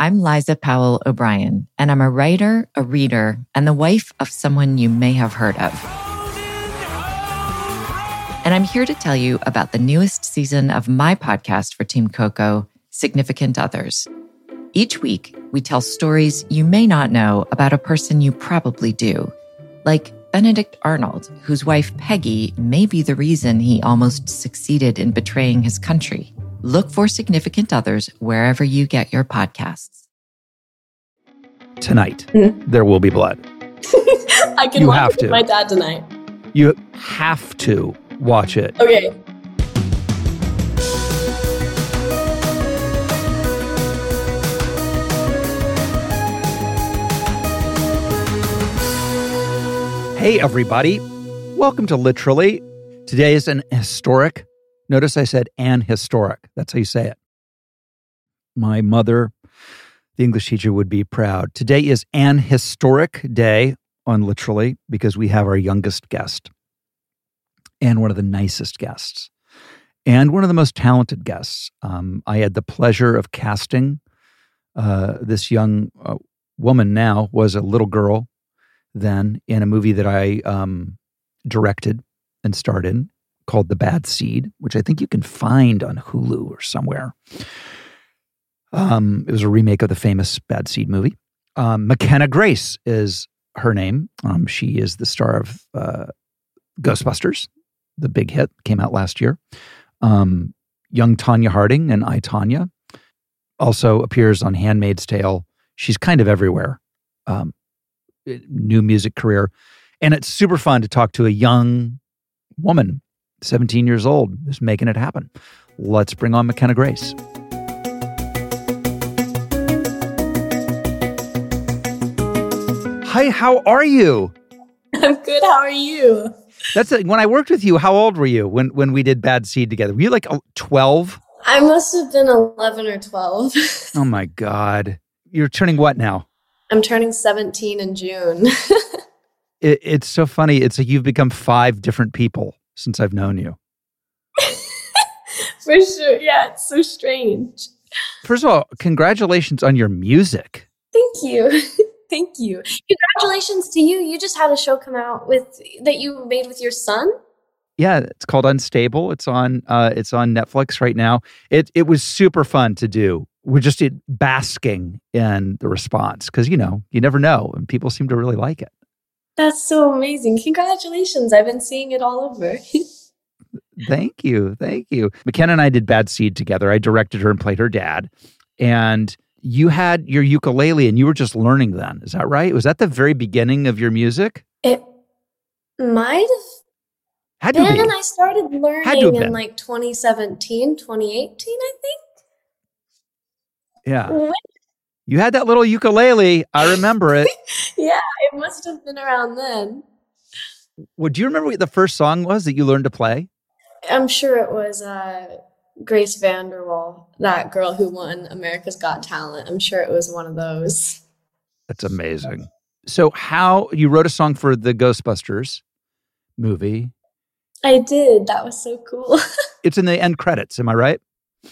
I'm Liza Powell O'Brien, and I'm a writer, a reader, and the wife of someone you may have heard of. And I'm here to tell you about the newest season of my podcast for Team Coco, Significant Others. Each week, we tell stories you may not know about a person you probably do, like Benedict Arnold, whose wife Peggy may be the reason he almost succeeded in betraying his country. Look for significant others wherever you get your podcasts. Tonight, mm-hmm. there will be blood. I can You watch have it to. with my dad tonight. You have to watch it. Okay. Hey, everybody. Welcome to Literally. Today is an historic. Notice I said an historic. That's how you say it. My mother, the English teacher, would be proud. Today is an historic day on Literally because we have our youngest guest and one of the nicest guests and one of the most talented guests. Um, I had the pleasure of casting uh, this young uh, woman now was a little girl then in a movie that I um, directed and starred in called The Bad Seed, which I think you can find on Hulu or somewhere. Um, it was a remake of the famous Bad Seed movie. Um, McKenna Grace is her name. Um, she is the star of uh, Ghostbusters, the big hit, came out last year. Um, young Tonya Harding and I, Tonya, also appears on Handmaid's Tale. She's kind of everywhere. Um, new music career. And it's super fun to talk to a young woman, 17 years old, who's making it happen. Let's bring on McKenna Grace. Hi, how are you? I'm good. How are you? That's a, when I worked with you. How old were you when when we did Bad Seed together? Were you like 12? I must have been 11 or 12. Oh my god. You're turning what now? I'm turning 17 in June. It, it's so funny. It's like you've become five different people since I've known you. For sure. Yeah, it's so strange. First of all, congratulations on your music. Thank you. Thank you. Congratulations to you. You just had a show come out with that you made with your son. Yeah, it's called Unstable. It's on uh, it's on Netflix right now. It it was super fun to do. We're just uh, basking in the response because you know you never know, and people seem to really like it. That's so amazing. Congratulations. I've been seeing it all over. Thank you, thank you. McKenna and I did Bad Seed together. I directed her and played her dad, and you had your ukulele and you were just learning then. Is that right? Was that the very beginning of your music? it might Had have to been. be. I started Had learning in like 2017, 2018, I think. Yeah, When- you had that little ukulele. I remember it. Yeah, it must have been around then. Well, do you remember what the first song was that you learned to play? I'm sure it was uh, Grace VanderWaal, that girl who won America's Got Talent. I'm sure it was one of those. That's amazing. So, how you wrote a song for the Ghostbusters movie? I did. That was so cool. It's in the end credits. Am I right?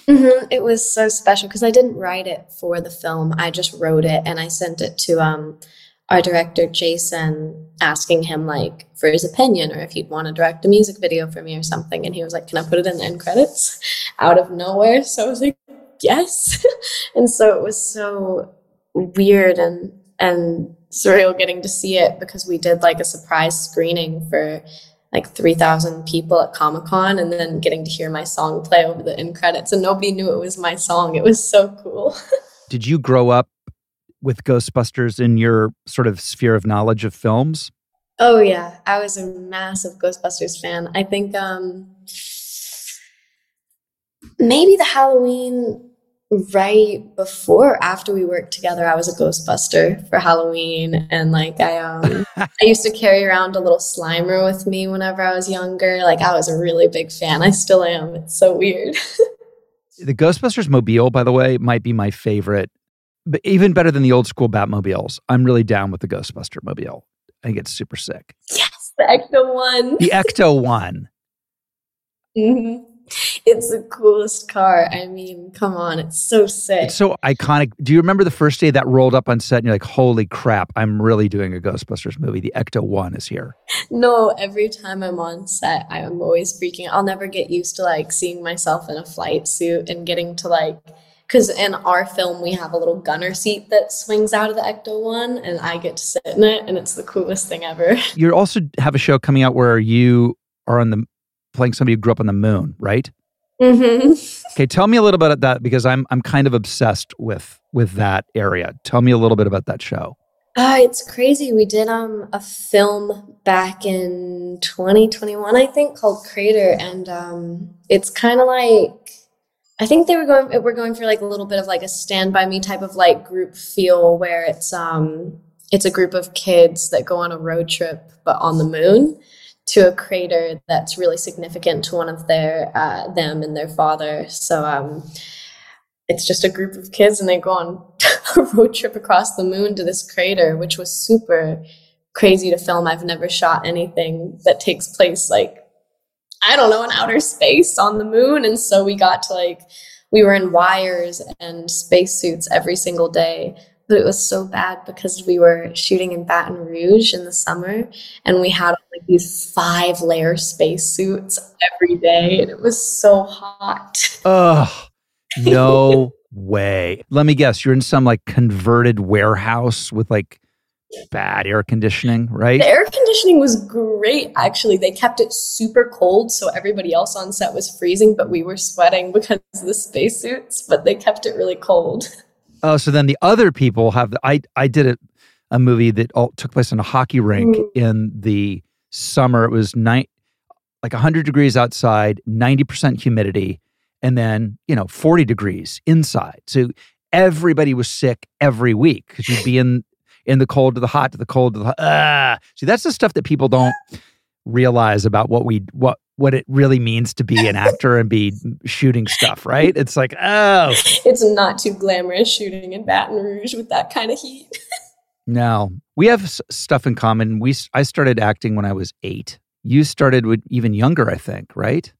hmm It was so special because I didn't write it for the film. I just wrote it and I sent it to um, our director, Jason, asking him like for his opinion or if he'd want to direct a music video for me or something. And he was like, Can I put it in the end credits out of nowhere? So I was like, Yes. and so it was so weird and and surreal getting to see it because we did like a surprise screening for like 3,000 people at Comic Con and then getting to hear my song play over the end credits. And nobody knew it was my song. It was so cool. Did you grow up with Ghostbusters in your sort of sphere of knowledge of films? Oh, yeah. I was a massive Ghostbusters fan. I think um, maybe the Halloween right before after we worked together i was a ghostbuster for halloween and like i um i used to carry around a little slimer with me whenever i was younger like i was a really big fan i still am it's so weird the ghostbusters mobile by the way might be my favorite but even better than the old school batmobiles i'm really down with the ghostbuster mobile i think it's super sick yes the ecto one the ecto one mm-hmm it's the coolest car. I mean, come on, it's so sick. It's so iconic. Do you remember the first day that rolled up on set and you're like, holy crap, I'm really doing a Ghostbusters movie. The Ecto 1 is here. No, every time I'm on set, I'm always freaking I'll never get used to like seeing myself in a flight suit and getting to like because in our film we have a little gunner seat that swings out of the Ecto one, and I get to sit in it, and it's the coolest thing ever. You also have a show coming out where you are on the playing somebody who grew up on the moon, right? Mm-hmm. Okay, tell me a little bit about that because I'm I'm kind of obsessed with with that area. Tell me a little bit about that show. Uh, it's crazy. We did um a film back in 2021, I think, called Crater, and um it's kind of like I think they were going we're going for like a little bit of like a Stand by Me type of like group feel where it's um it's a group of kids that go on a road trip but on the moon to a crater that's really significant to one of their uh, them and their father. So um, it's just a group of kids, and they go on a road trip across the moon to this crater, which was super crazy to film. I've never shot anything that takes place like I don't know in outer space on the moon, and so we got to like we were in wires and spacesuits every single day but it was so bad because we were shooting in Baton Rouge in the summer and we had like these five layer spacesuits every day and it was so hot. Oh, no way. Let me guess, you're in some like converted warehouse with like bad air conditioning, right? The air conditioning was great actually. They kept it super cold so everybody else on set was freezing but we were sweating because of the spacesuits, but they kept it really cold. Oh, so then the other people have. The, I I did a, a movie that all took place in a hockey rink mm. in the summer. It was night like 100 degrees outside, 90% humidity, and then you know 40 degrees inside. So everybody was sick every week because you'd be in in the cold to the hot to the cold to the hot. Ah. See, that's the stuff that people don't realize about what we what what it really means to be an actor and be shooting stuff, right? It's like, oh, it's not too glamorous shooting in Baton Rouge with that kind of heat. no, we have s- stuff in common. We I started acting when I was eight. You started with even younger, I think, right?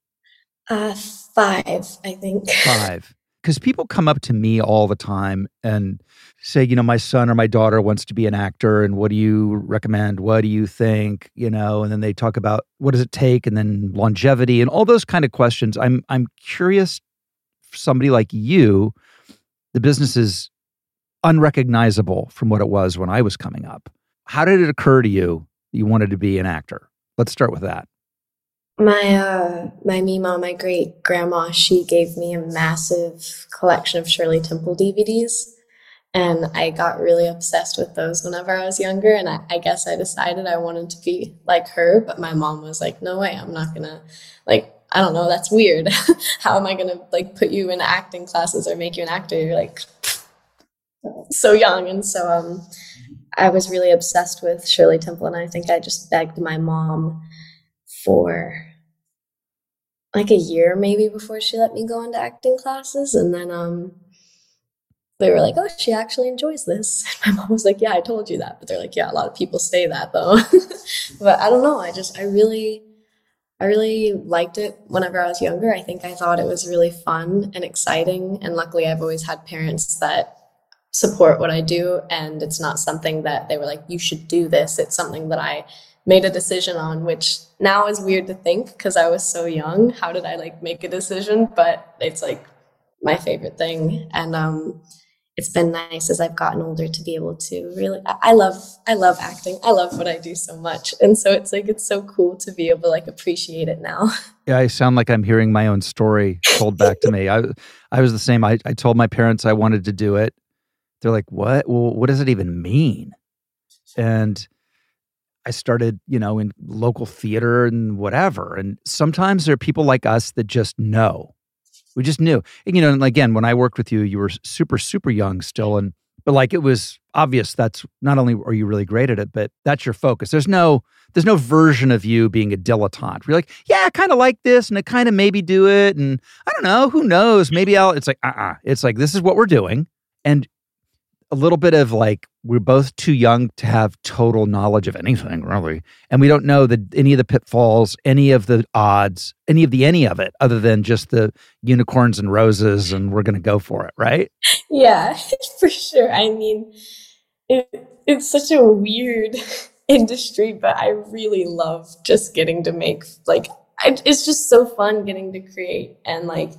Uh, five, I think. Five because people come up to me all the time and say, you know, my son or my daughter wants to be an actor, and what do you recommend? What do you think? You know, and then they talk about what does it take, and then longevity, and all those kind of questions. I'm I'm curious. Somebody like you, the business is unrecognizable from what it was when I was coming up. How did it occur to you you wanted to be an actor? Let's start with that my uh my mima my great grandma she gave me a massive collection of shirley temple dvds and i got really obsessed with those whenever i was younger. And I, I, guess i decided i wanted to be like her but my mom was like no way i'm not gonna like i don't know that's weird. How am i gonna like put you in acting classes or make you an actor? You're like so young. And so um i was really obsessed with shirley temple and i think i just begged my mom for like a year maybe before she let me go into acting classes and then um they were like oh she actually enjoys this. My mom was like yeah i told you that. But they're like yeah a lot of people say that though. But i don't know i just i really i really liked it whenever i was younger. I think i thought it was really fun and exciting and luckily i've always had parents that support what i do and it's not something that they were like you should do this it's something that i made a decision on, which now is weird to think because I was so young. How did I like make a decision? But it's like my favorite thing. And um it's been nice as I've gotten older to be able to really I love I love acting. I love what I do so much. And so it's like it's so cool to be able to like appreciate it now. Yeah, I sound like I'm hearing my own story told back to me. I I was the same. I, I told my parents I wanted to do it. They're like, What? Well, what does it even mean? And I started, you know, in local theater and whatever. And sometimes there are people like us that just know. We just knew. And, you know, and again, when I worked with you, you were super, super young still. And, but like it was obvious that's not only are you really great at it, but that's your focus. There's no, there's no version of you being a dilettante. You're like, yeah, I kind of like this and I kind of maybe do it. And I don't know, who knows? Maybe I'll, it's like, uh uh-uh. uh It's like, this is what we're doing. And a little bit of like we're both too young to have total knowledge of anything really. And we don't know the any of the pitfalls any of the odds any of the any of it other than just the unicorns and roses and we're going to go for it right? Yeah for sure. I mean it, it's such a weird industry but i really love just getting to make like I, it's just so fun getting to create and like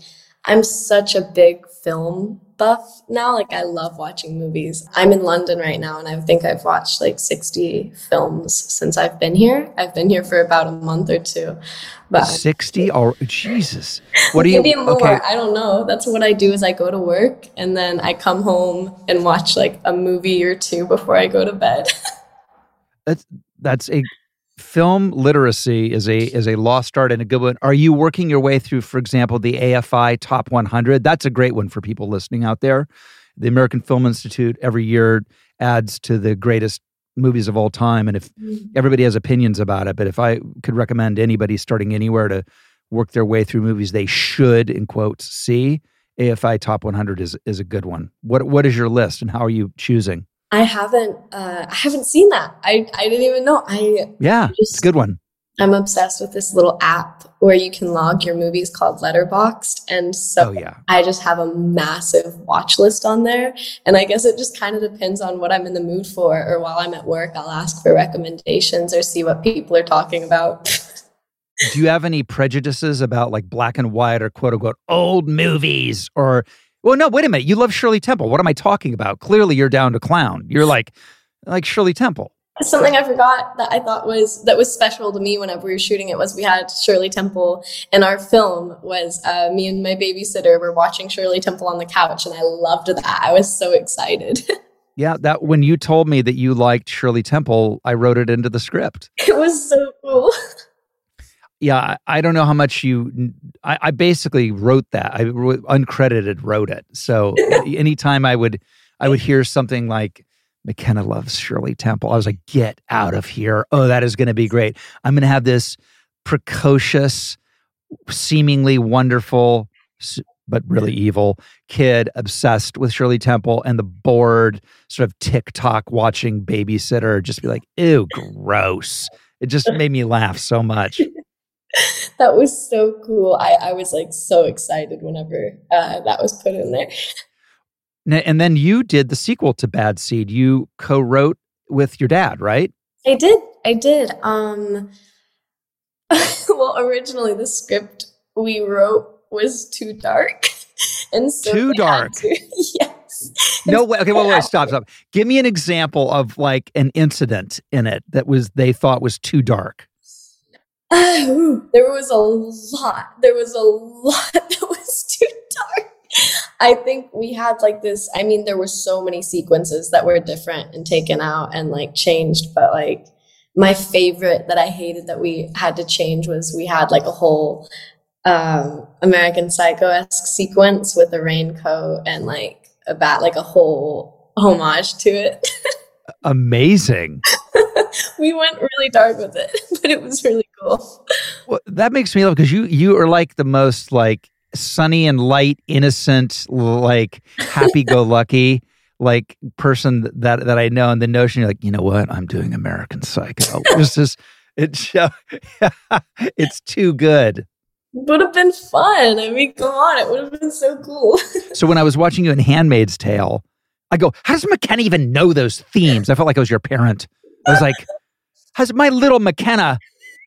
i'm such a big film buff now. Like I love watching movies. I'm in London right now and I think I've watched like 60 films since I've been here. I've been here for about a month or two. But 60 or Jesus. What do you Maybe more. Okay. I don't know. That's what I do is I go to work and then I come home and watch like a movie or two before I go to bed. that's that's a film literacy is a is a lost art and a good one. Are you working your way through, for example, the AFI Top 100? That's a great one for people listening out there. The American Film Institute every year adds to the greatest movies of all time, and if mm. everybody has opinions about it, but if I could recommend anybody starting anywhere to work their way through movies they should, in quotes, see, AFI Top 100 is is a good one. What what is your list, and how are you choosing? I haven't uh, I haven't seen that. I I didn't even know. I yeah, just, it's a good one. I'm obsessed with this little app where you can log your movies called Letterboxd, and so oh, yeah. I just have a massive watch list on there. And I guess it just kind of depends on what I'm in the mood for, or while I'm at work, I'll ask for recommendations or see what people are talking about. Do you have any prejudices about like black and white or quote unquote old movies or well, no, wait a minute. You love Shirley Temple. What am I talking about? Clearly, you're down to clown. You're like, like Shirley Temple. Something I forgot that I thought was that was special to me whenever we were shooting it was we had Shirley Temple and our film was uh, me and my babysitter were watching Shirley Temple on the couch and I loved that. I was so excited. yeah, that when you told me that you liked Shirley Temple, I wrote it into the script. It was so cool. yeah, I don't know how much you. I, I basically wrote that. I uncredited wrote it. So anytime I would, I would hear something like McKenna loves Shirley Temple. I was like, get out of here! Oh, that is going to be great. I'm going to have this precocious, seemingly wonderful, but really evil kid obsessed with Shirley Temple, and the bored sort of TikTok watching babysitter just be like, ew, gross. It just made me laugh so much. that was so cool. I, I was like so excited whenever uh, that was put in there. And then you did the sequel to Bad Seed. You co-wrote with your dad, right? I did. I did. Um, well, originally the script we wrote was too dark, and so too dark. yes. No way. Okay. Well, wait. Stop. Stop. Give me an example of like an incident in it that was they thought was too dark. there was a lot. There was a lot that was too dark. I think we had like this. I mean, there were so many sequences that were different and taken out and like changed, but like my favorite that I hated that we had to change was we had like a whole um, American Psycho esque sequence with a raincoat and like a bat, like a whole homage to it. Amazing. we went really dark with it, but it was really cool. Well, that makes me love because you you are like the most like sunny and light, innocent, like happy go lucky like person that that I know. And the notion you're like, you know what, I'm doing American Psycho. this is it's it's too good. Would have been fun. I mean, come on, it would have been so cool. so when I was watching you in Handmaid's Tale, I go, how does McKenna even know those themes? I felt like I was your parent. I was like, has my little McKenna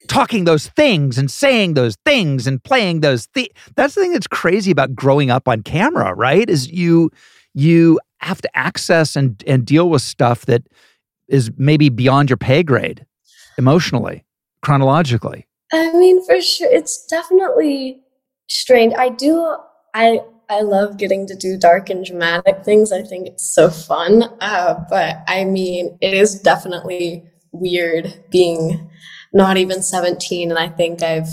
talking those things and saying those things and playing those things. That's the thing that's crazy about growing up on camera, right? Is you you have to access and and deal with stuff that is maybe beyond your pay grade emotionally, chronologically. I mean, for sure it's definitely strange. I do I I love getting to do dark and dramatic things. I think it's so fun. Uh, but I mean, it is definitely weird being not even 17 and I think I've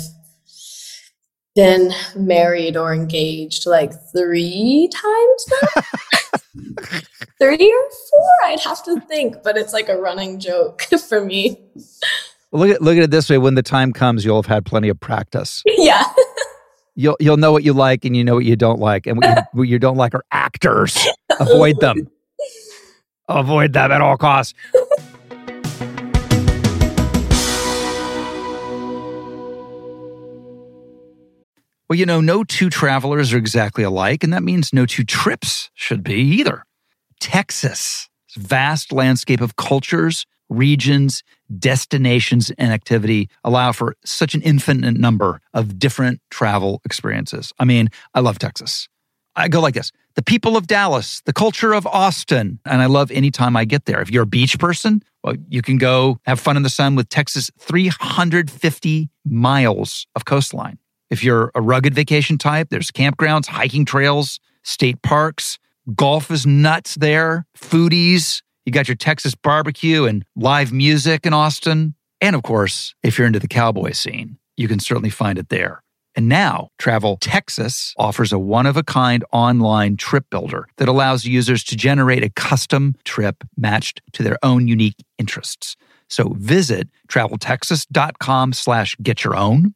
been married or engaged like three times now. three or four, I'd have to think, but it's like a running joke for me. Look at look at it this way: when the time comes, you'll have had plenty of practice. Yeah. You'll you'll know what you like and you know what you don't like, and what you, what you don't like are actors. Avoid them. Avoid them at all costs. Well, you know, no two travelers are exactly alike, and that means no two trips should be either. Texas, vast landscape of cultures, regions, destinations, and activity allow for such an infinite number of different travel experiences. I mean, I love Texas. I go like this the people of Dallas, the culture of Austin. And I love any time I get there. If you're a beach person, well, you can go have fun in the sun with Texas' 350 miles of coastline. If you're a rugged vacation type, there's campgrounds, hiking trails, state parks. Golf is nuts there. Foodies. You got your Texas barbecue and live music in Austin. And of course, if you're into the cowboy scene, you can certainly find it there. And now, Travel Texas offers a one of a kind online trip builder that allows users to generate a custom trip matched to their own unique interests. So visit traveltexas.com slash get your own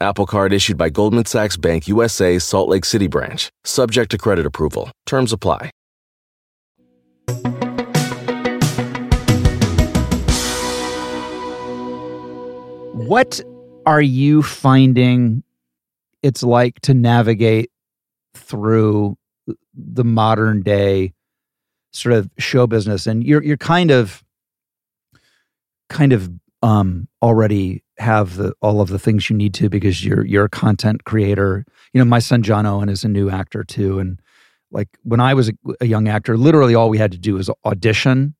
Apple Card issued by Goldman Sachs Bank USA Salt Lake City branch, subject to credit approval. Terms apply. What are you finding it's like to navigate through the modern day sort of show business and you're you're kind of kind of um already have the all of the things you need to because you're you're a content creator you know my son john owen is a new actor too and like when i was a, a young actor literally all we had to do was audition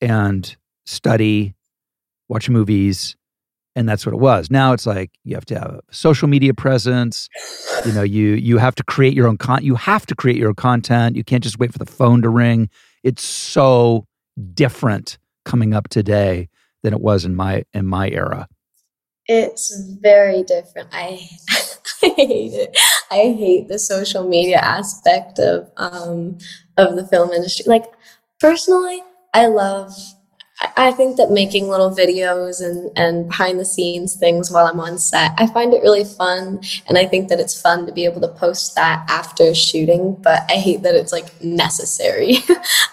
and study watch movies and that's what it was. Now it's like you have to have a social media presence. You know, you you have to create your own con. You have to create your own content. You can't just wait for the phone to ring. It's so different coming up today than it was in my in my era. It's very different. I I hate it. I hate the social media aspect of um of the film industry. Like personally, I love I think that making little videos and, and behind the scenes things while I'm on set, I find it really fun. And I think that it's fun to be able to post that after shooting, but I hate that it's like necessary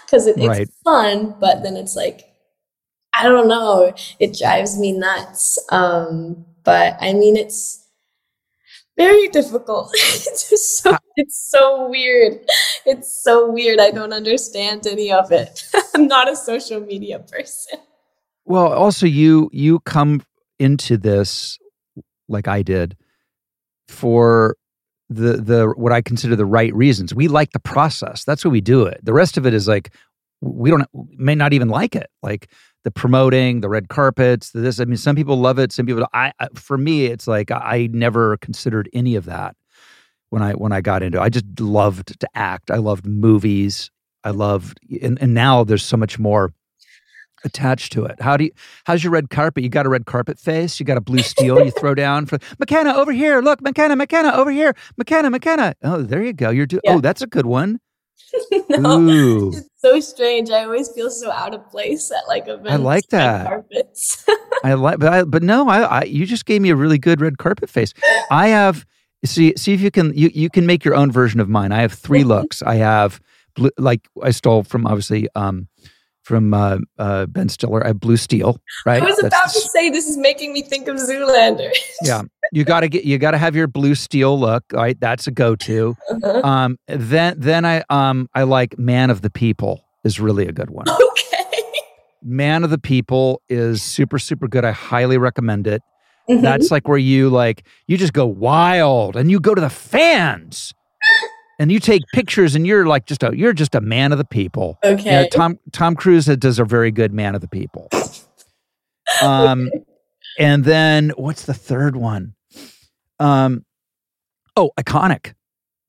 because it, right. it's fun, but then it's like, I don't know, it drives me nuts. Um, but I mean, it's, very difficult. it's just so it's so weird. It's so weird. I don't understand any of it. I'm not a social media person. Well, also you you come into this like I did for the the what I consider the right reasons. We like the process. That's why we do it. The rest of it is like we don't may not even like it. Like the promoting, the red carpets, the this. I mean, some people love it. Some people. I, for me, it's like I never considered any of that when I when I got into. it. I just loved to act. I loved movies. I loved, and, and now there's so much more attached to it. How do you? How's your red carpet? You got a red carpet face. You got a blue steel. you throw down for McKenna over here. Look, McKenna, McKenna over here. McKenna, McKenna. Oh, there you go. You're doing. Yeah. Oh, that's a good one. no, Ooh. So strange. I always feel so out of place at like events. I like that. Carpets. I like, but I, but no, I, I, you just gave me a really good red carpet face. I have see see if you can you you can make your own version of mine. I have three looks. I have blue, like I stole from obviously um from uh, uh, Ben Stiller. Have blue steel. Right. I was That's about to say this is making me think of Zoolander. yeah, you got to get you got to have your blue steel look right that's a go-to uh-huh. um then then i um i like man of the people is really a good one okay man of the people is super super good i highly recommend it Mhm. That's like where you like you just go wild and you go to the fans and you take pictures and you're like just a you're just a man of the people. okay. Yeah, Tom Tom Cruise does a very good man of the people. Um, and then what's the third one? Um, oh, iconic,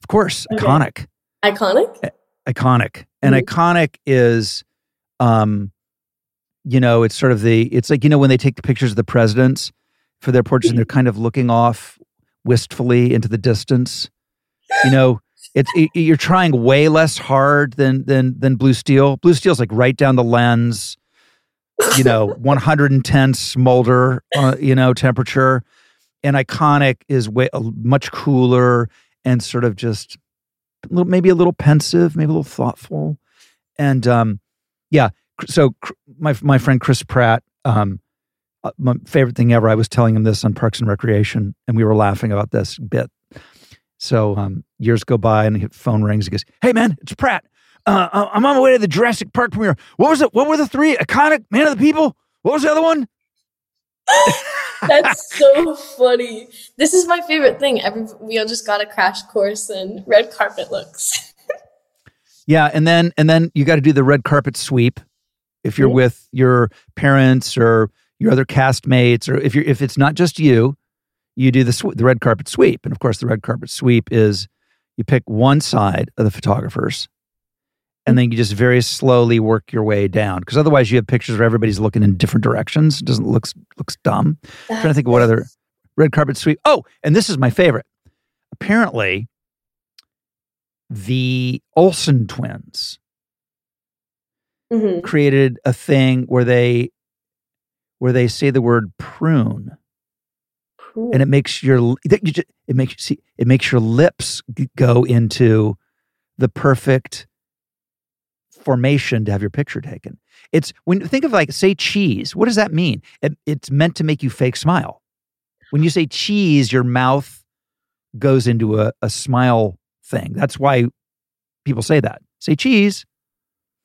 of course, Okay. iconic, Iconic. iconic, and Mhm. iconic is, um, you know, it's sort of the it's like you know when they take the pictures of the presidents for their portraits and they're kind of looking off wistfully into the distance. You know, it's it, you're trying way less hard than than than blue steel. Blue steel's like right down the lens. You know, 110 smolder, uh, you know, temperature, and iconic is way uh, much cooler and sort of just a little, maybe a little pensive, maybe a little thoughtful, and um, yeah. So my my friend Chris Pratt, um, uh, my favorite thing ever. I was telling him this on Parks and Recreation, and we were laughing about this bit. So um, years go by, and his phone rings. He goes, "Hey, man, it's Pratt. Uh, I- I'm on my way to the Jurassic Park premiere. What was it? What were the three? Iconic, Man of the People. What was the other one? That's so funny. This is my favorite thing. Every we all just got a crash course in red carpet looks. Yeah, and then and then you got to do the red carpet sweep if you're Mhm. with your parents or your other castmates, or if you're if it's not just you, you do the sw- the red carpet sweep. And of course, the red carpet sweep is you pick one side of the photographers, and then you just very slowly work your way down. Because otherwise, you have pictures where everybody's looking in different directions. It doesn't looks looks dumb. trying to think of what other red carpet sweep. Oh, and this is my favorite. Apparently, the Olsen twins Mhm. created a thing where they where they say the word prune Cool. and it makes your it makes you see it makes your lips go into the perfect formation to have your picture taken. It's when you think of like say cheese, what does that mean? It, it's meant to make you fake smile. When you say cheese, your mouth goes into a, a smile thing. That's why people say that. Say cheese.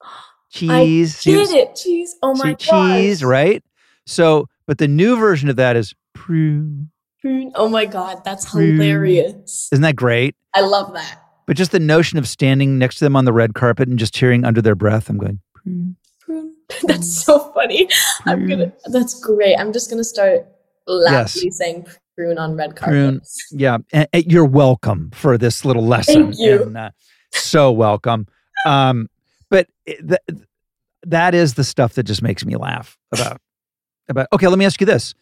Cheese. See- Get it, cheese. Oh my see cheese, right? So, but the new version of that is prune. Oh my god, that's hilarious. Isn't that great? I love that. But just the notion of standing next to them on the red carpet and just hearing under their breath, I'm going, prune. Prune. That's so funny. I'm gonna. That's great. I'm just gonna start loudly saying prune on red carpet. Prune. Yeah, and, and you're welcome for this little lesson. Thank you. And, uh, so welcome. Um, but th- that is the stuff that just makes me laugh about. About okay, let me ask you this: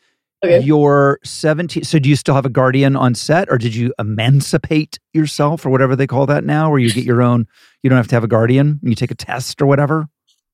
Okay. You're 17. So do you still have a guardian on set, or did you emancipate yourself, or whatever they call that now, where you get your own? You don't have to have a guardian. You take a test or whatever.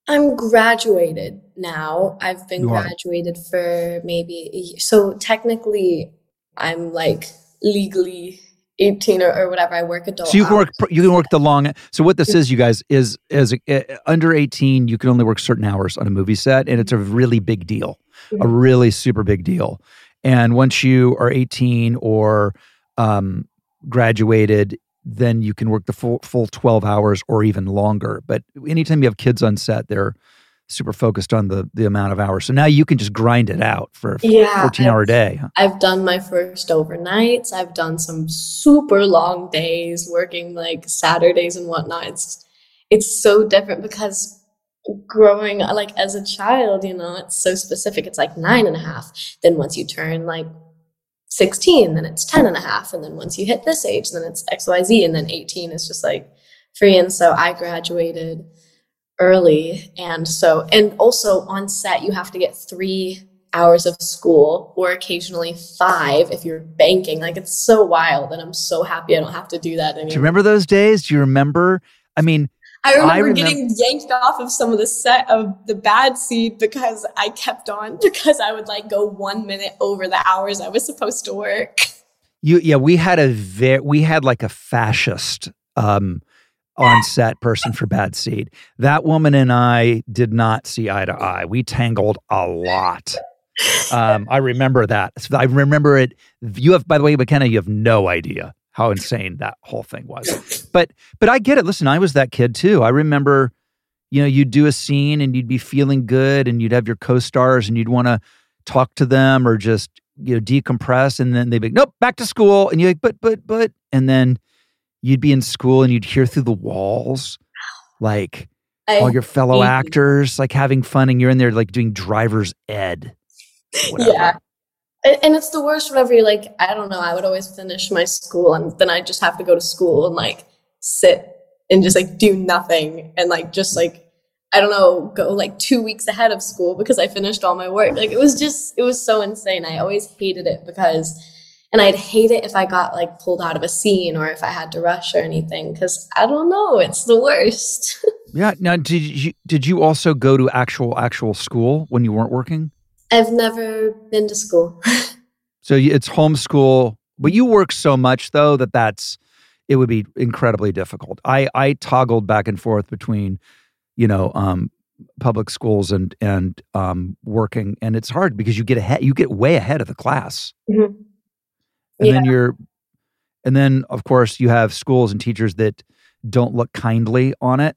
I'm graduated now. I've been You are. graduated for maybe a year. So technically, I'm like legally 18 or, or whatever. I work adult. So you can work. You can work the long. So what this is, you guys, is is uh, under 18, you can only work certain hours on a movie set, and it's a really big deal, a really super big deal. And once you are 18 or um, graduated, then you can work the full full 12 hours or even longer. But anytime you have kids on set, they're super focused on the the amount of hours. So now you can just grind it out for a Yeah, 14 hour day. huh? I've done my first overnights. I've done some super long days working like Saturdays and whatnot. It's it's so different because growing like as a child, you know, it's so specific. It's like nine and a half. Then once you turn like 16, then it's 10 and a half. And then once you hit this age, then it's XYZ. And then 18 is just like free. And so I graduated early. And so, and also on set, you have to get three hours of school or occasionally five if you're banking. Like it's so wild. And I'm so happy I don't have to do that anymore. Do you remember those days? Do you remember? I mean, I remember, I remem- getting yanked off of some of the set of the bad seed because I kept on because I would like go one minute over the hours I was supposed to work. You yeah, we had a very we had like a fascist um on set person for Bad Seed. That woman and I did not see eye to eye. We tangled a lot. Um, I remember that. I remember it. You have, by the way, McKenna, you have no idea how insane that whole thing was. But but I get it. Listen, I was that kid too. I remember, you know, you'd do a scene and you'd be feeling good and you'd have your co-stars and you'd want to talk to them or just you know decompress and then they'd be nope back to school and you're like but but but and then you'd be in school and you'd hear through the walls like I, all your fellow actors like having fun and you're in there like doing driver's ed whatever. yeah. And it's the worst whenever you're like, I don't know, I would always finish my school and then I just have to go to school and like sit and just like do nothing and like just like I don't know, go like two weeks ahead of school because I finished all my work. Like it was just it was so insane. I always hated it because and I'd hate it if I got like pulled out of a scene or if I had to rush or anything because I don't know, it's the worst. yeah now did you did you also go to actual actual school when you weren't working I've never been to school. so it's homeschool but you work so much though that that's it would be incredibly difficult i i toggled back and forth between you know um public schools and and um working and it's hard because you get ahead you get way ahead of the class Mhm. and then you're and then of course you have schools and teachers that don't look kindly on it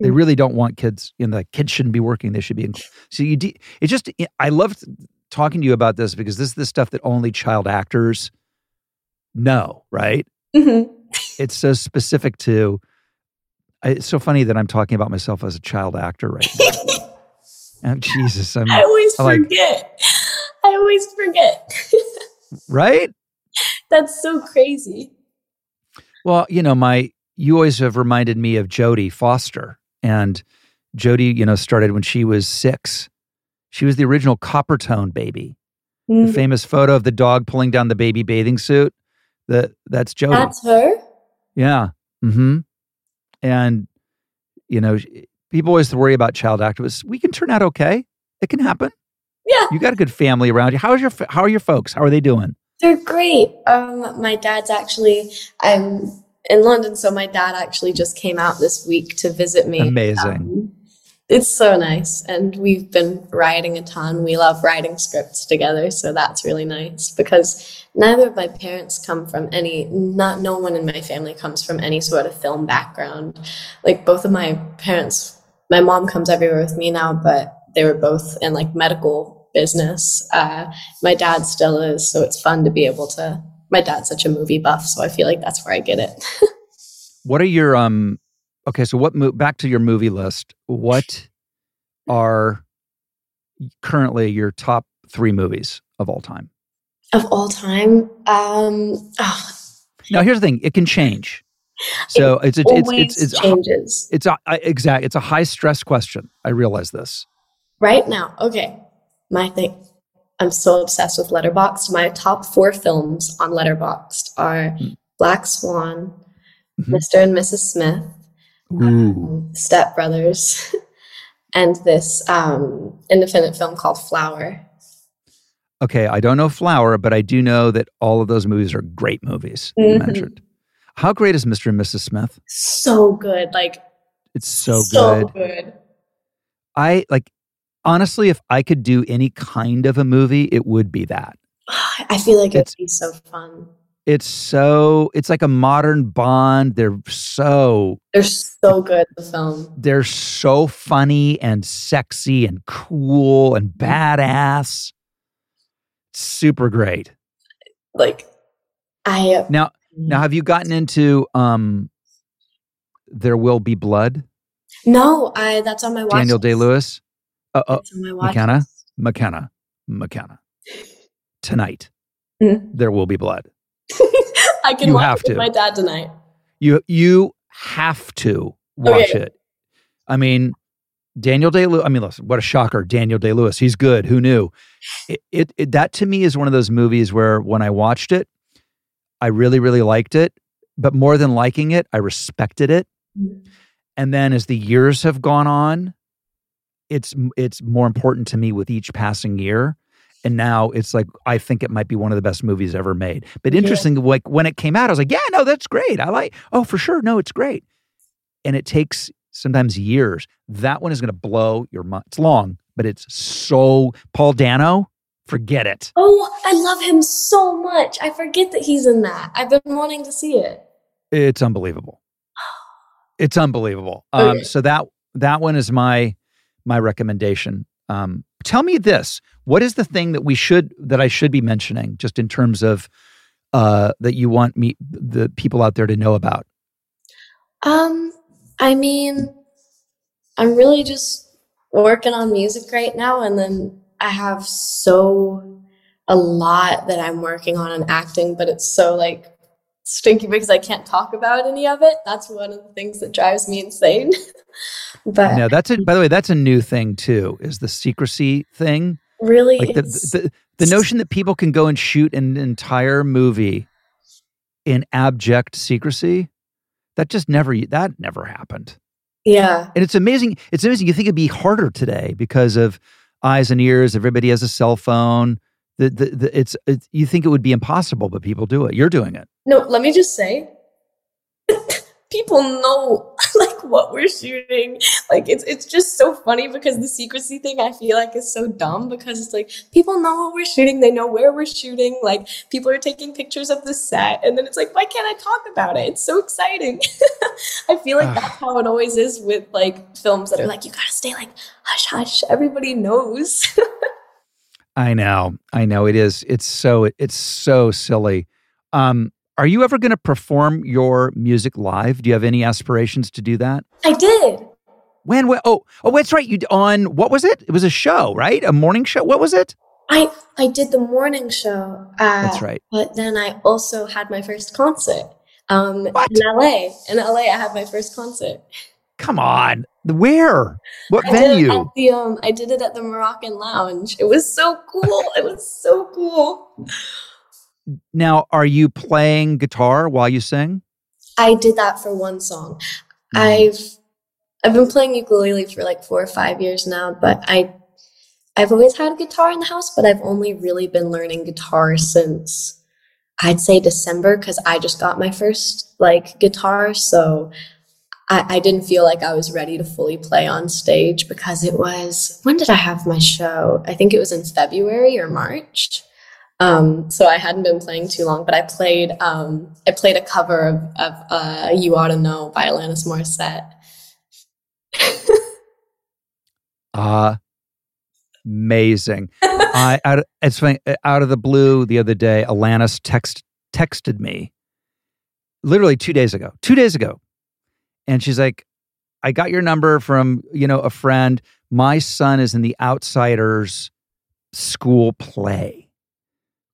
they Mm. really don't want kids you know the kids shouldn't be working they should be in so you de- it just i loved talking to you about this because this is the stuff that only child actors know right Mhm. it's so specific to I- it's so funny that i'm talking about myself as a child actor right now Oh, jesus i'm I always I like- forget. I always forget. right That's so crazy. Well, you know, my you always have reminded me of Jodie Foster, and Jodie, you know, started when she was six. She was the original Coppertone baby. Mm. The famous photo of the dog pulling down the baby bathing suit. The that's Jodie. That's her. yeah. Mm-hmm. And you know, people always worry about child activists. We can turn out okay. It can happen. Yeah, You got a good family around you. How is your How are your folks? How are they doing? they're great. Um, my dad's actually. I'm in London, so my dad actually just came out this week to visit me. Amazing. Um, it's so nice, and we've been writing a ton. We love writing scripts together, so that's really nice because neither of my parents come from any. Not no one in my family comes from any sort of film background. Like both of my parents, my mom comes everywhere with me now, but they were both in like medical business. Uh, my dad still is, so it's fun to be able to. My dad's such a movie buff, so I feel like that's where I get it. What are your um? Okay, so what? Mo- back to your movie list. What are currently your top three movies of all time? of all time, um, oh, Now, here's the thing: it can change. So it's it's it's always it's it's, changes. it's a I- exact. It's a high stress question. I realize this. Right now, okay. My thing, I'm so obsessed with Letterboxd. My top four films on Letterboxd are Hmm. Black Swan, Mhm. Mr. and Mrs. Smith, um, Step Brothers, and this um, independent film called Flower. Okay, I don't know Flower, but I do know that all of those movies are great movies. Mhm. mentioned. How great is Mr. and Mrs. Smith? So good, like It's so, so good. good. I like honestly, if I could do any kind of a movie, it would be that. I feel like It's- it'd be so fun. It's so it's like a modern Bond. They're so They're so good. The film. they're so funny and sexy and cool and badass. Super great. Like I Now now have you gotten into um There Will Be Blood? no, I that's on my watch. Daniel Day. Lewis? Uh, uh, McKenna? list. McKenna. McKenna. Tonight. Mhm. There will be blood. I can You watch have it with to. my dad tonight. You you have to watch Okay. it. I mean, Daniel Day Lewis. I mean, listen, what a shocker! Daniel Day Lewis. He's good. Who knew? It, it, it that to me is one of those movies where when I watched it, I really really liked it. But more than liking it, I respected it. And then as the years have gone on, it's it's more important to me with each passing year. And now it's like I think it might be one of the best movies ever made. But Yeah. interesting, like when it came out, I was like, yeah, no, that's great. I like. Oh, for sure, no, it's great. And it takes sometimes years. That one is going to blow your mind. It's long, but it's so Paul Dano. Forget it. Oh, I love him so much. I forget that he's in that. I've been wanting to see it. It's unbelievable. It's unbelievable. Um, so that that one is my my recommendation. Um, tell me this: what is the thing that we should that I should be mentioning, just in terms of uh, that you want me the people out there to know about? Um, I mean, I'm really just working on music right now, and then I have so a lot that I'm working on in acting, but it's so like stinky because I can't talk about any of it. That's one of the things that drives me insane. but no, that's a, mm. by the way, that's a new thing too, is the secrecy thing. Really? Like the, the, the notion that people can go and shoot an entire movie in abject secrecy, that just never, that never happened. Yeah. And it's amazing. It's amazing. You think it'd be harder today because of eyes and ears. Everybody has a cell phone. The, the, the, it's, it's you think it would be impossible, but people do it. You're doing it. No, let me just say, people know like what we're shooting. Like it's it's just so funny because the secrecy thing I feel like is so dumb because it's like people know what we're shooting, they know where we're shooting, like people are taking pictures of the set and then it's like why can't I talk about it? It's so exciting. I feel like that's how it always is with like films that are like you got to stay like hush hush, everybody knows. I know. I know it is. It's so it's so silly. Um are you ever going to perform your music live? Do you have any aspirations to do that? I did. When? when oh, oh, that's right. You on what was it? It was a show, right? A morning show. What was it? I I did the morning show. Uh, that's right. But then I also had my first concert. Um, what? in LA. In LA, I had my first concert. Come on, where? What I venue? The, um, I did it at the Moroccan Lounge. It was so cool. it was so cool. Now, are you playing guitar while you sing? I did that for one song. Mm-hmm. I've I've been playing ukulele for like four or five years now, but I I've always had a guitar in the house, but I've only really been learning guitar since I'd say December because I just got my first like guitar. So I, I didn't feel like I was ready to fully play on stage because it was when did I have my show? I think it was in February or March. Um, so I hadn't been playing too long, but I played um, I played a cover of, of uh, "You Oughta Know" by Alanis Morissette. uh amazing. I out, it's funny, uh, out of the blue the other day, Alanis text texted me literally two days ago. Two days ago, and she's like, "I got your number from you know a friend. My son is in the Outsiders school play."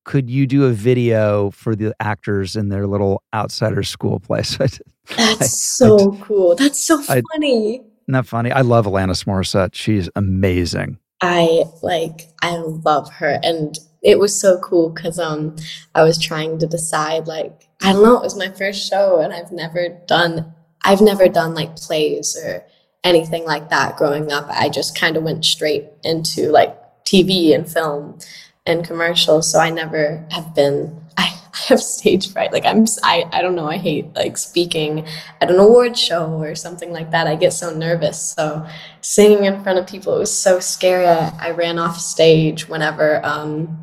Could you do a video for the actors in their little outsider school place? That's I, so I, cool. That's so funny. Not funny. I love Alanis Morissette. She's amazing. I like I love her and it was so cool because um I was trying to decide like I don't know, it was my first show and I've never done I've never done like plays or anything like that growing up. I just kind of went straight into like TV and film and commercials. So I never have been. I, I have stage fright. Like I'm. I I don't know. I hate like speaking at an award show or something like that. I get so nervous. So singing in front of people it was so scary. I, I ran off stage whenever. um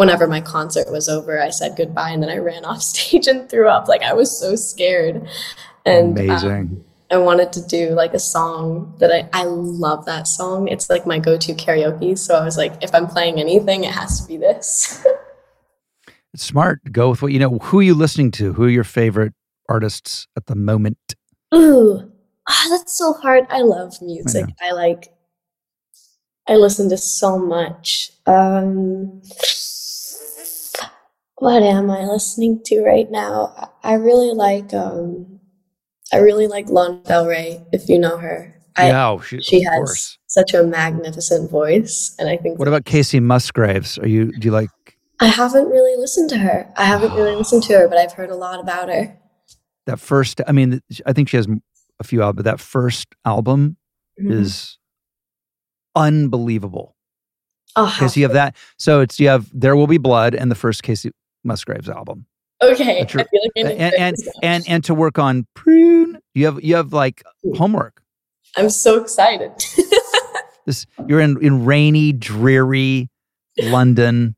whenever my concert was over, I said goodbye and then I ran off stage and threw up. Like I was so scared. And amazing. Um, I wanted to do like a song that I, I love that song. It's like my go to karaoke. So I was like, if I'm playing anything, it has to be this. it's smart. Go with what you know. Who are you listening to? Who are your favorite artists at the moment? Ooh, oh, that's so hard. I love music. I, I like, I listen to so much. Um, what am I listening to right now? I really like um, I really like Lana Del Rey, if you know her. I, yeah, she, she has course. such a magnificent voice, and I think. What about Kacey Musgraves? Are you? Do you like? I haven't really listened to her. I haven't really listened to her, but I've heard a lot about her. That first, I mean, I think she has a few albums, but that first album mm-hmm. is unbelievable. Oh, because you have that. So it's you have "There Will Be Blood" and the first Kacey Musgraves album. Okay. I feel like I and and, and and to work on prune, you have you have like homework. I'm so excited. this you're in in rainy, dreary London,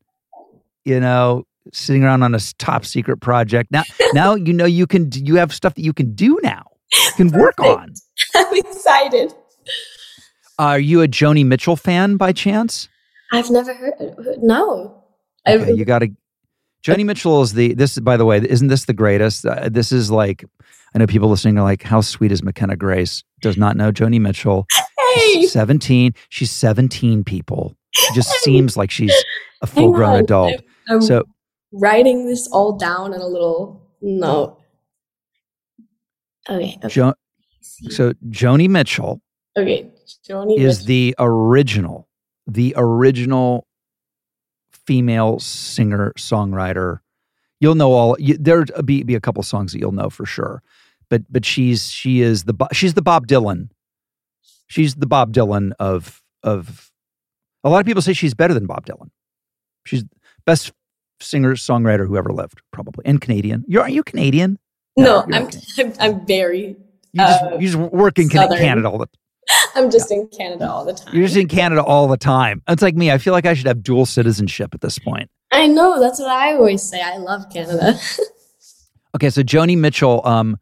you know, sitting around on a top secret project. Now now you know you can you have stuff that you can do now. You can work on. I'm excited. Are you a Joni Mitchell fan by chance? I've never heard. Uh, no, okay, you got to. Joni Mitchell is the. This, by the way, isn't this the greatest? Uh, this is like, I know people listening are like, "How sweet is McKenna Grace?" Does not know Joni Mitchell. Hey, She's seventeen. She's seventeen. People. She just seems like she's a full-grown adult. I'm, I'm So writing this all down in a little note. Okay. Okay. jo- so Joni Mitchell okay. Joni is Mitchell. the original, the original female singer songwriter. You'll know all. You, there'll be be a couple songs that you'll know for sure, but but she's she is the she's the Bob Dylan. She's the Bob Dylan of of. A lot of people say she's better than Bob Dylan. She's best singer songwriter who ever lived, probably, and Canadian. You're are you Canadian? no, you're I'm. I'm I'm very. You just Uh, you just work in Southern. Canada all the I'm just in Canada all the time. You're just in Canada all the time. It's like me. I feel like I should have dual citizenship at this point. I know. That's what I always say. I love Canada. Okay, so Joni Mitchell. Um,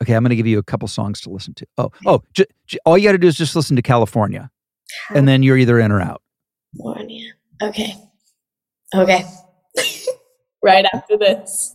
okay, I'm going to give you a couple songs to listen to. Oh, oh, j- j- all you got to do is just listen to California, and then you're either in or out. California. Okay. Okay. right after this.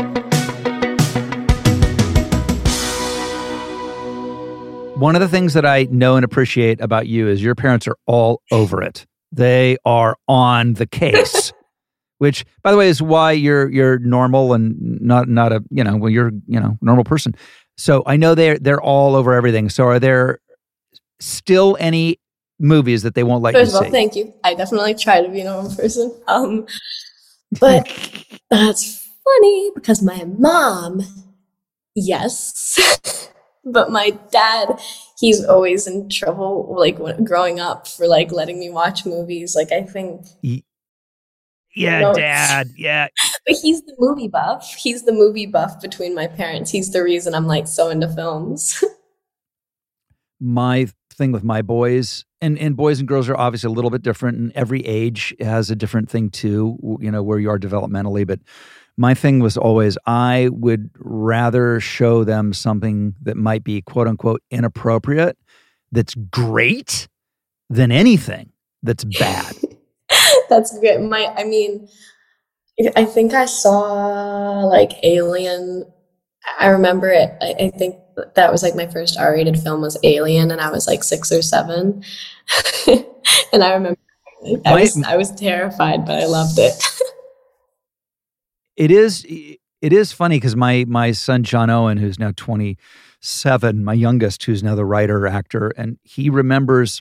One of the things that I know and appreciate about you is your parents are all over it. They are on the case, which, by the way, is why you're you're normal and not not a you know well you're you know normal person. So I know they're they're all over everything. So are there still any movies that they won't let First you of see? all, thank you. I definitely try to be a normal person. Um, but that's funny because my mom, yes, but my dad, he's always in trouble. Like when, growing up for like letting me watch movies. Like I think, yeah, No. Dad. Yeah, but he's the movie buff. He's the movie buff between my parents. He's the reason I'm like so into films. my thing with my boys and and boys and girls are obviously a little bit different and every age has a different thing too you know where you are developmentally but my thing was always i would rather show them something that might be quote unquote inappropriate that's great than anything that's bad That's good. My, I mean, I think I saw like Alien. I remember it. I, I think that was like my first R-rated film was Alien, and I was like six or seven. and I remember I was I was terrified, but I loved it. it is it is funny because my my son John Owen, who's now 27, my youngest, who's now the writer actor, and he remembers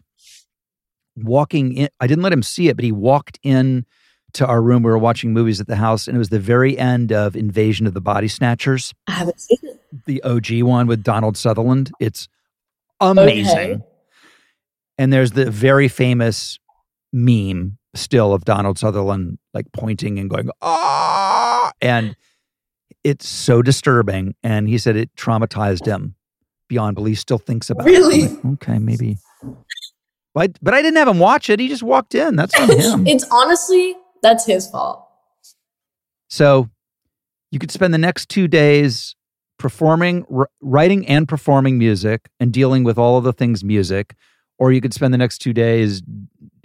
walking in. I didn't let him see it, but he walked in to our room. We were watching movies at the house, and it was the very end of Invasion of the Body Snatchers, I haven't seen it. the OG one with Donald Sutherland. It's amazing. Okay. And there's the very famous meme still of Donald Sutherland like pointing and going, ah, and it's so disturbing. And he said it traumatized him beyond belief. Still thinks about Really? it. I'm like, okay, maybe. But but I didn't have him watch it. He just walked in. That's on him. It's honestly that's his fault. so you could spend the next two days performing, r- writing, and performing music and dealing with all of the things music, or you could spend the next two days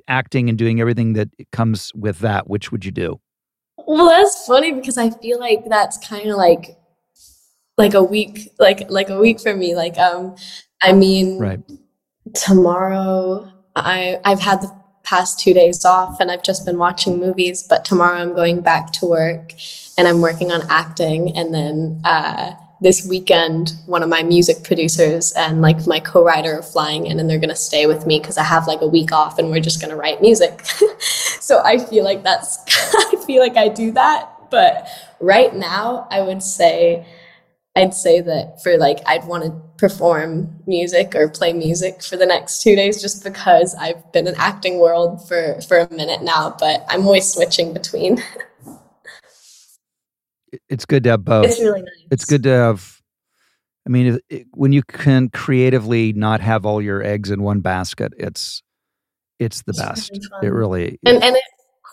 acting and doing everything that comes with that. Which would you do? Well, that's funny because I feel like that's kind of like like a week, like like a week for me. Like um, I mean, Right. tomorrow I I've had the past two days off and I've just been watching movies, but tomorrow I'm going back to work and I'm working on acting and then uh this weekend one of my music producers and like my co-writer are flying in and they're going to stay with me because i have like a week off and we're just going to write music so i feel like that's i feel like i do that but right now i would say i'd say that for like i'd want to perform music or play music for the next two days just because I've been in acting world for for a minute now, but I'm always switching between. it's good to have both. It's really nice. It's good to have. I mean, it, when you can creatively not have all your eggs in one basket, it's it's the It's best. really It really. and and it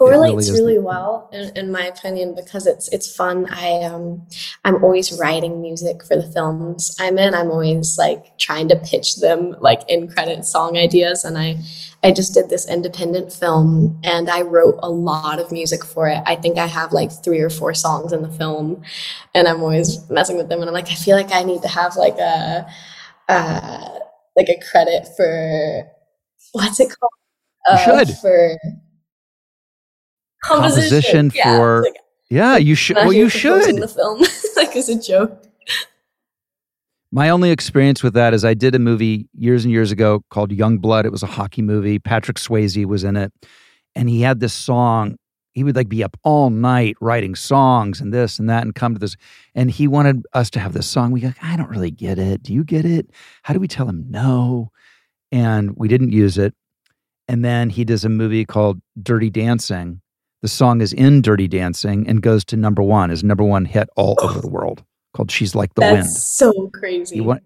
correlates is really, well in, in my opinion because it's it's fun. I um i'm always writing music for the films i'm in. I'm always like trying to pitch them like in credit song ideas and i i just did this independent film and i wrote a lot of music for it. I think i have like three or four songs in the film and i'm always messing with them and i'm like i feel like i need to have like a uh like a credit for what's it called? You Uh, should. for Composition Yeah, for- like, Yeah, you should. Well, you should. the film like as a joke. My only experience with that is I did a movie years and years ago called Youngblood. It was a hockey movie. Patrick Swayze was in it, and he had this song. He would like be up all night writing songs and this and that, and come to this. And he wanted us to have this song. We go, I don't really get it. Do you get it? How do we tell him no? And we didn't use it. And then he does a movie called Dirty Dancing. The song is in Dirty Dancing and goes to number one, is number one hit all over the world called She's Like the That's Wind. so crazy. He want,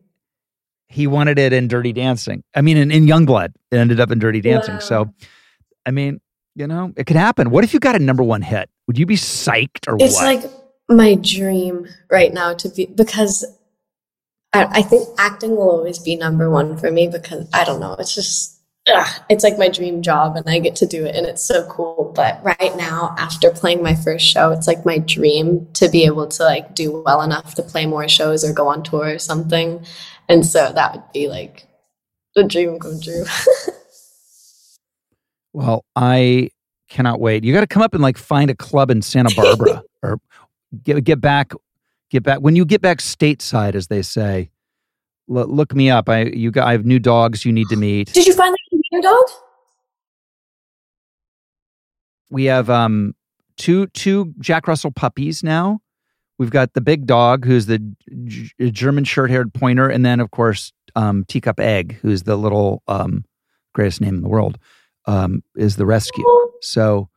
he wanted it in Dirty Dancing. I mean, in, in Youngblood, it ended up in Dirty Dancing. So, I mean, you know, it could happen. What if you got a number one hit? Would you be psyched or what it's what? like my dream right now to be because I, I think acting will always be number one for me because I don't know. It's just ugh, it's like my dream job and I get to do it and it's so cool. But right now, after playing my first show, it's like my dream to be able to like do well enough to play more shows or go on tour or something. And so that would be like the dream come true. well, I cannot wait. You got to come up and like find a club in Santa Barbara or get get back, get back when you get back stateside, as they say. L- look me up. I you got. I have new dogs you need to meet. Did you finally meet your dog? we have um two two Jack Russell puppies now. We've got the big dog, who's the G- German short-haired pointer, and then of course um, Teacup Egg, who's the little um, greatest name in the world, um, is the rescue. So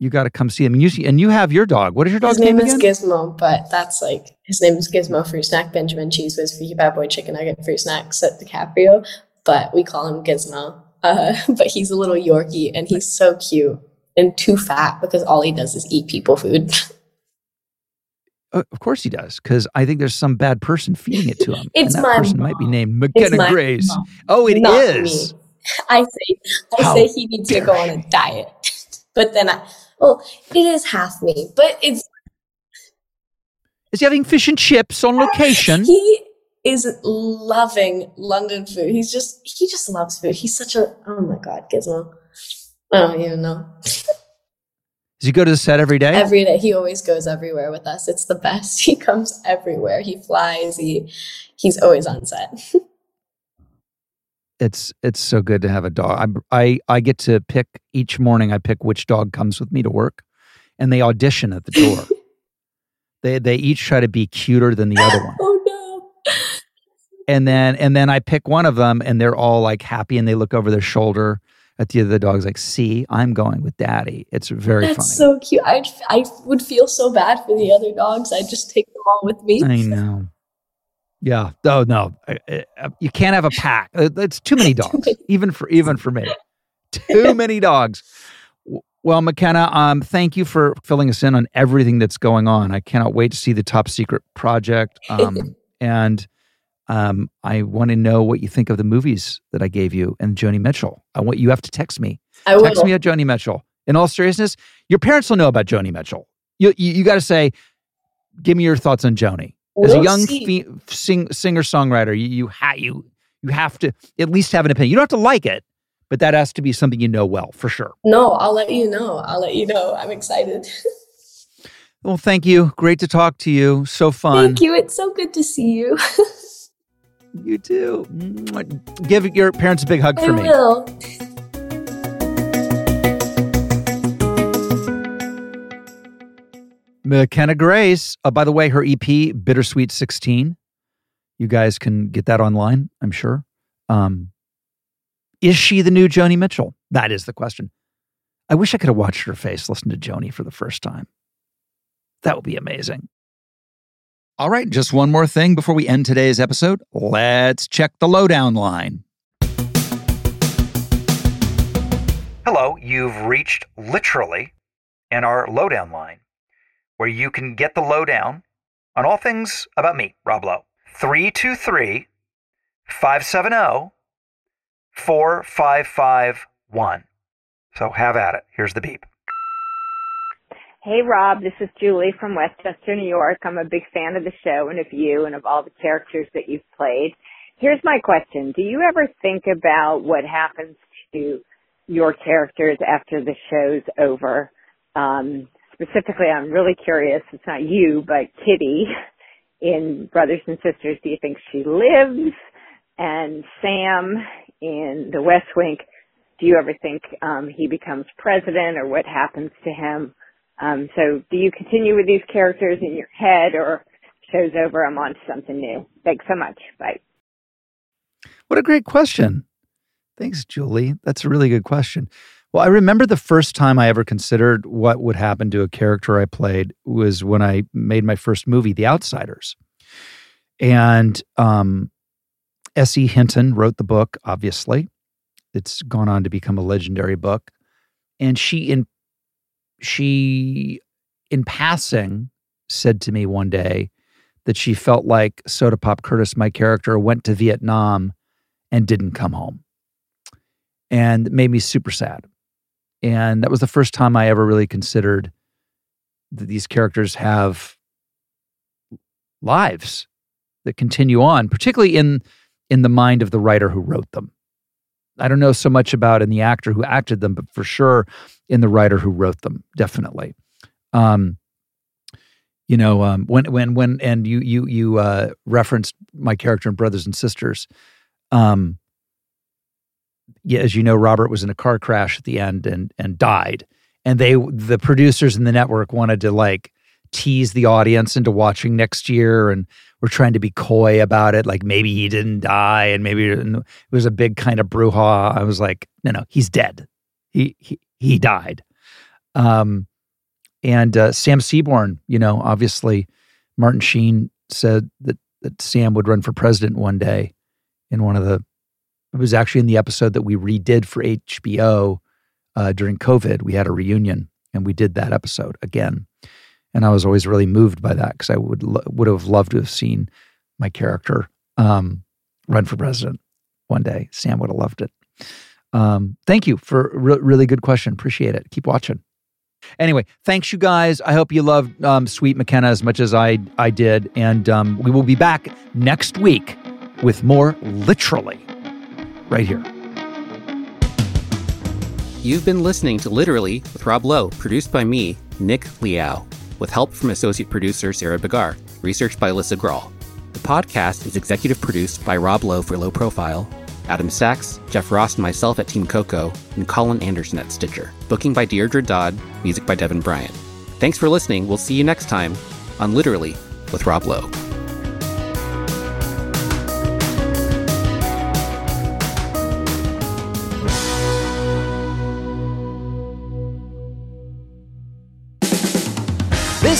you got to come see him. And you see, and you have your dog. What is your dog's name? His name, name, is again? Gizmo, but that's like his name is Gizmo Fruit Snack. Benjamin Cheese was Freaky Bad Boy Chicken Nugget Fruit Snacks at DiCaprio, but we call him Gizmo. Uh, but he's a little Yorkie and he's so cute and too fat because all he does is eat people food. Uh, of course he does, because I think there's some bad person feeding it to him. It's and that my person might be named McKenna Grace. mom, Oh, it not is. me. I say I How say he needs to go on a diet, but then I well, it is half me, but it's Is he having fish and chips on location? He is loving London food. He's just he just loves food. He's such a oh my god, Gizmo. I don't even know. Does he go to the set every day? Every day he always goes everywhere with us. It's the best. He comes everywhere. He flies. He he's always on set. it's it's so good to have a dog. I, I I get to pick each morning. I pick which dog comes with me to work, and they audition at the door. they they each try to be cuter than the other one, oh no. and then and then I pick one of them, and they're all like happy, and they look over their shoulder at the other dog's like, "See, I'm going with Daddy." It's very That's funny. so cute. I I would feel so bad for the other dogs. I'd just take them all with me. I know. Yeah. Oh no, I- you can't have a pack. Uh, It's too many dogs, even for even for me. Too many dogs. Well, McKenna, um, thank you for filling us in on everything that's going on. I cannot wait to see the top secret project. Um, and um, I want to know what you think of the movies that I gave you and Joni Mitchell. I want you have to text me. I will. Text me at Joni Mitchell. In all seriousness, your parents will know about Joni Mitchell. You you, you got to say, give me your thoughts on Joni as a We'll young fe- sing, singer songwriter. You you, ha- you you have to at least have an opinion. You don't have to like it, but that has to be something you know well for sure. No, I'll let you know. I'll let you know. I'm excited. Well, thank you. Great to talk to you. So fun. Thank you. It's so good to see you. You too. Give your parents a big hug I for me. will. McKenna Grace. Uh, by the way, her EP, Bittersweet 16. You guys can get that online, I'm sure. Um, is she the new Joni Mitchell? That is the question. I wish I could have watched her face listen to Joni for the first time. That would be amazing. All right, just one more thing before we end today's episode. Let's check the lowdown line. Hello, you've reached literally in our lowdown line, where you can get the lowdown on all things about me, Rob Lowe. 323 570 4551. So have at it. Here's the beep. Hey Rob, this is Julie from Westchester, New York. I'm a big fan of the show and of you and of all the characters that you've played. Here's my question. Do you ever think about what happens to your characters after the show's over? Um, specifically, I'm really curious. It's not you, but Kitty in Brothers and Sisters. Do you think she lives? And Sam in The West Wing. Do you ever think um, he becomes president, or what happens to him? Um, so, do you continue with these characters in your head, or show's over? I'm on to something new. Thanks so much. Bye. What a great question. Thanks, Julie. That's a really good question. Well, I remember the first time I ever considered what would happen to a character I played was when I made my first movie, The Outsiders. And um, S.E. Hinton wrote the book, obviously. It's gone on to become a legendary book. And she, in she, in passing, said to me one day that she felt like Sodapop Curtis, my character, went to Vietnam and didn't come home. And it made me super sad. And that was the first time I ever really considered that these characters have lives that continue on, particularly in in the mind of the writer who wrote them. I don't know so much about in the actor who acted them, but for sure in the writer who wrote them, definitely. Um, you know, um, when when when and you you you uh, referenced my character in Brothers and Sisters. Um, as you know, Robert was in a car crash at the end and and died. And they the producers in the network wanted to like tease the audience into watching next year and we're trying to be coy about it like maybe he didn't die and maybe it was a big kind of brouhaha. I was like no no he's dead. He he, he died. Um and uh, sam seaborn you know obviously martin sheen said that that sam would run for president one day in one of the it was actually in the episode that we redid for HBO uh, during COVID. We had a reunion and we did that episode again. And I was always really moved by that because I would would have loved to have seen my character um, run for president one day. Sam would have loved it. Um, thank you for re- really good question. Appreciate it. Keep watching. Anyway, thanks you guys. I hope you loved um, Sweet McKenna as much as I I did, and um, we will be back next week with more literally right here. You've been listening to Literally with Rob Lowe, produced by me, Nick Liao, with help from associate producer Sarah Begar, research by Alyssa Grawl. The podcast is executive produced by Rob Lowe for Low Profile, Adam Sachs, Jeff Ross, and myself at Team Coco, and Colin Anderson at Stitcher. Booking by Deirdre Dodd, music by Devin Bryant. Thanks for listening. We'll see you next time on Literally with Rob Lowe.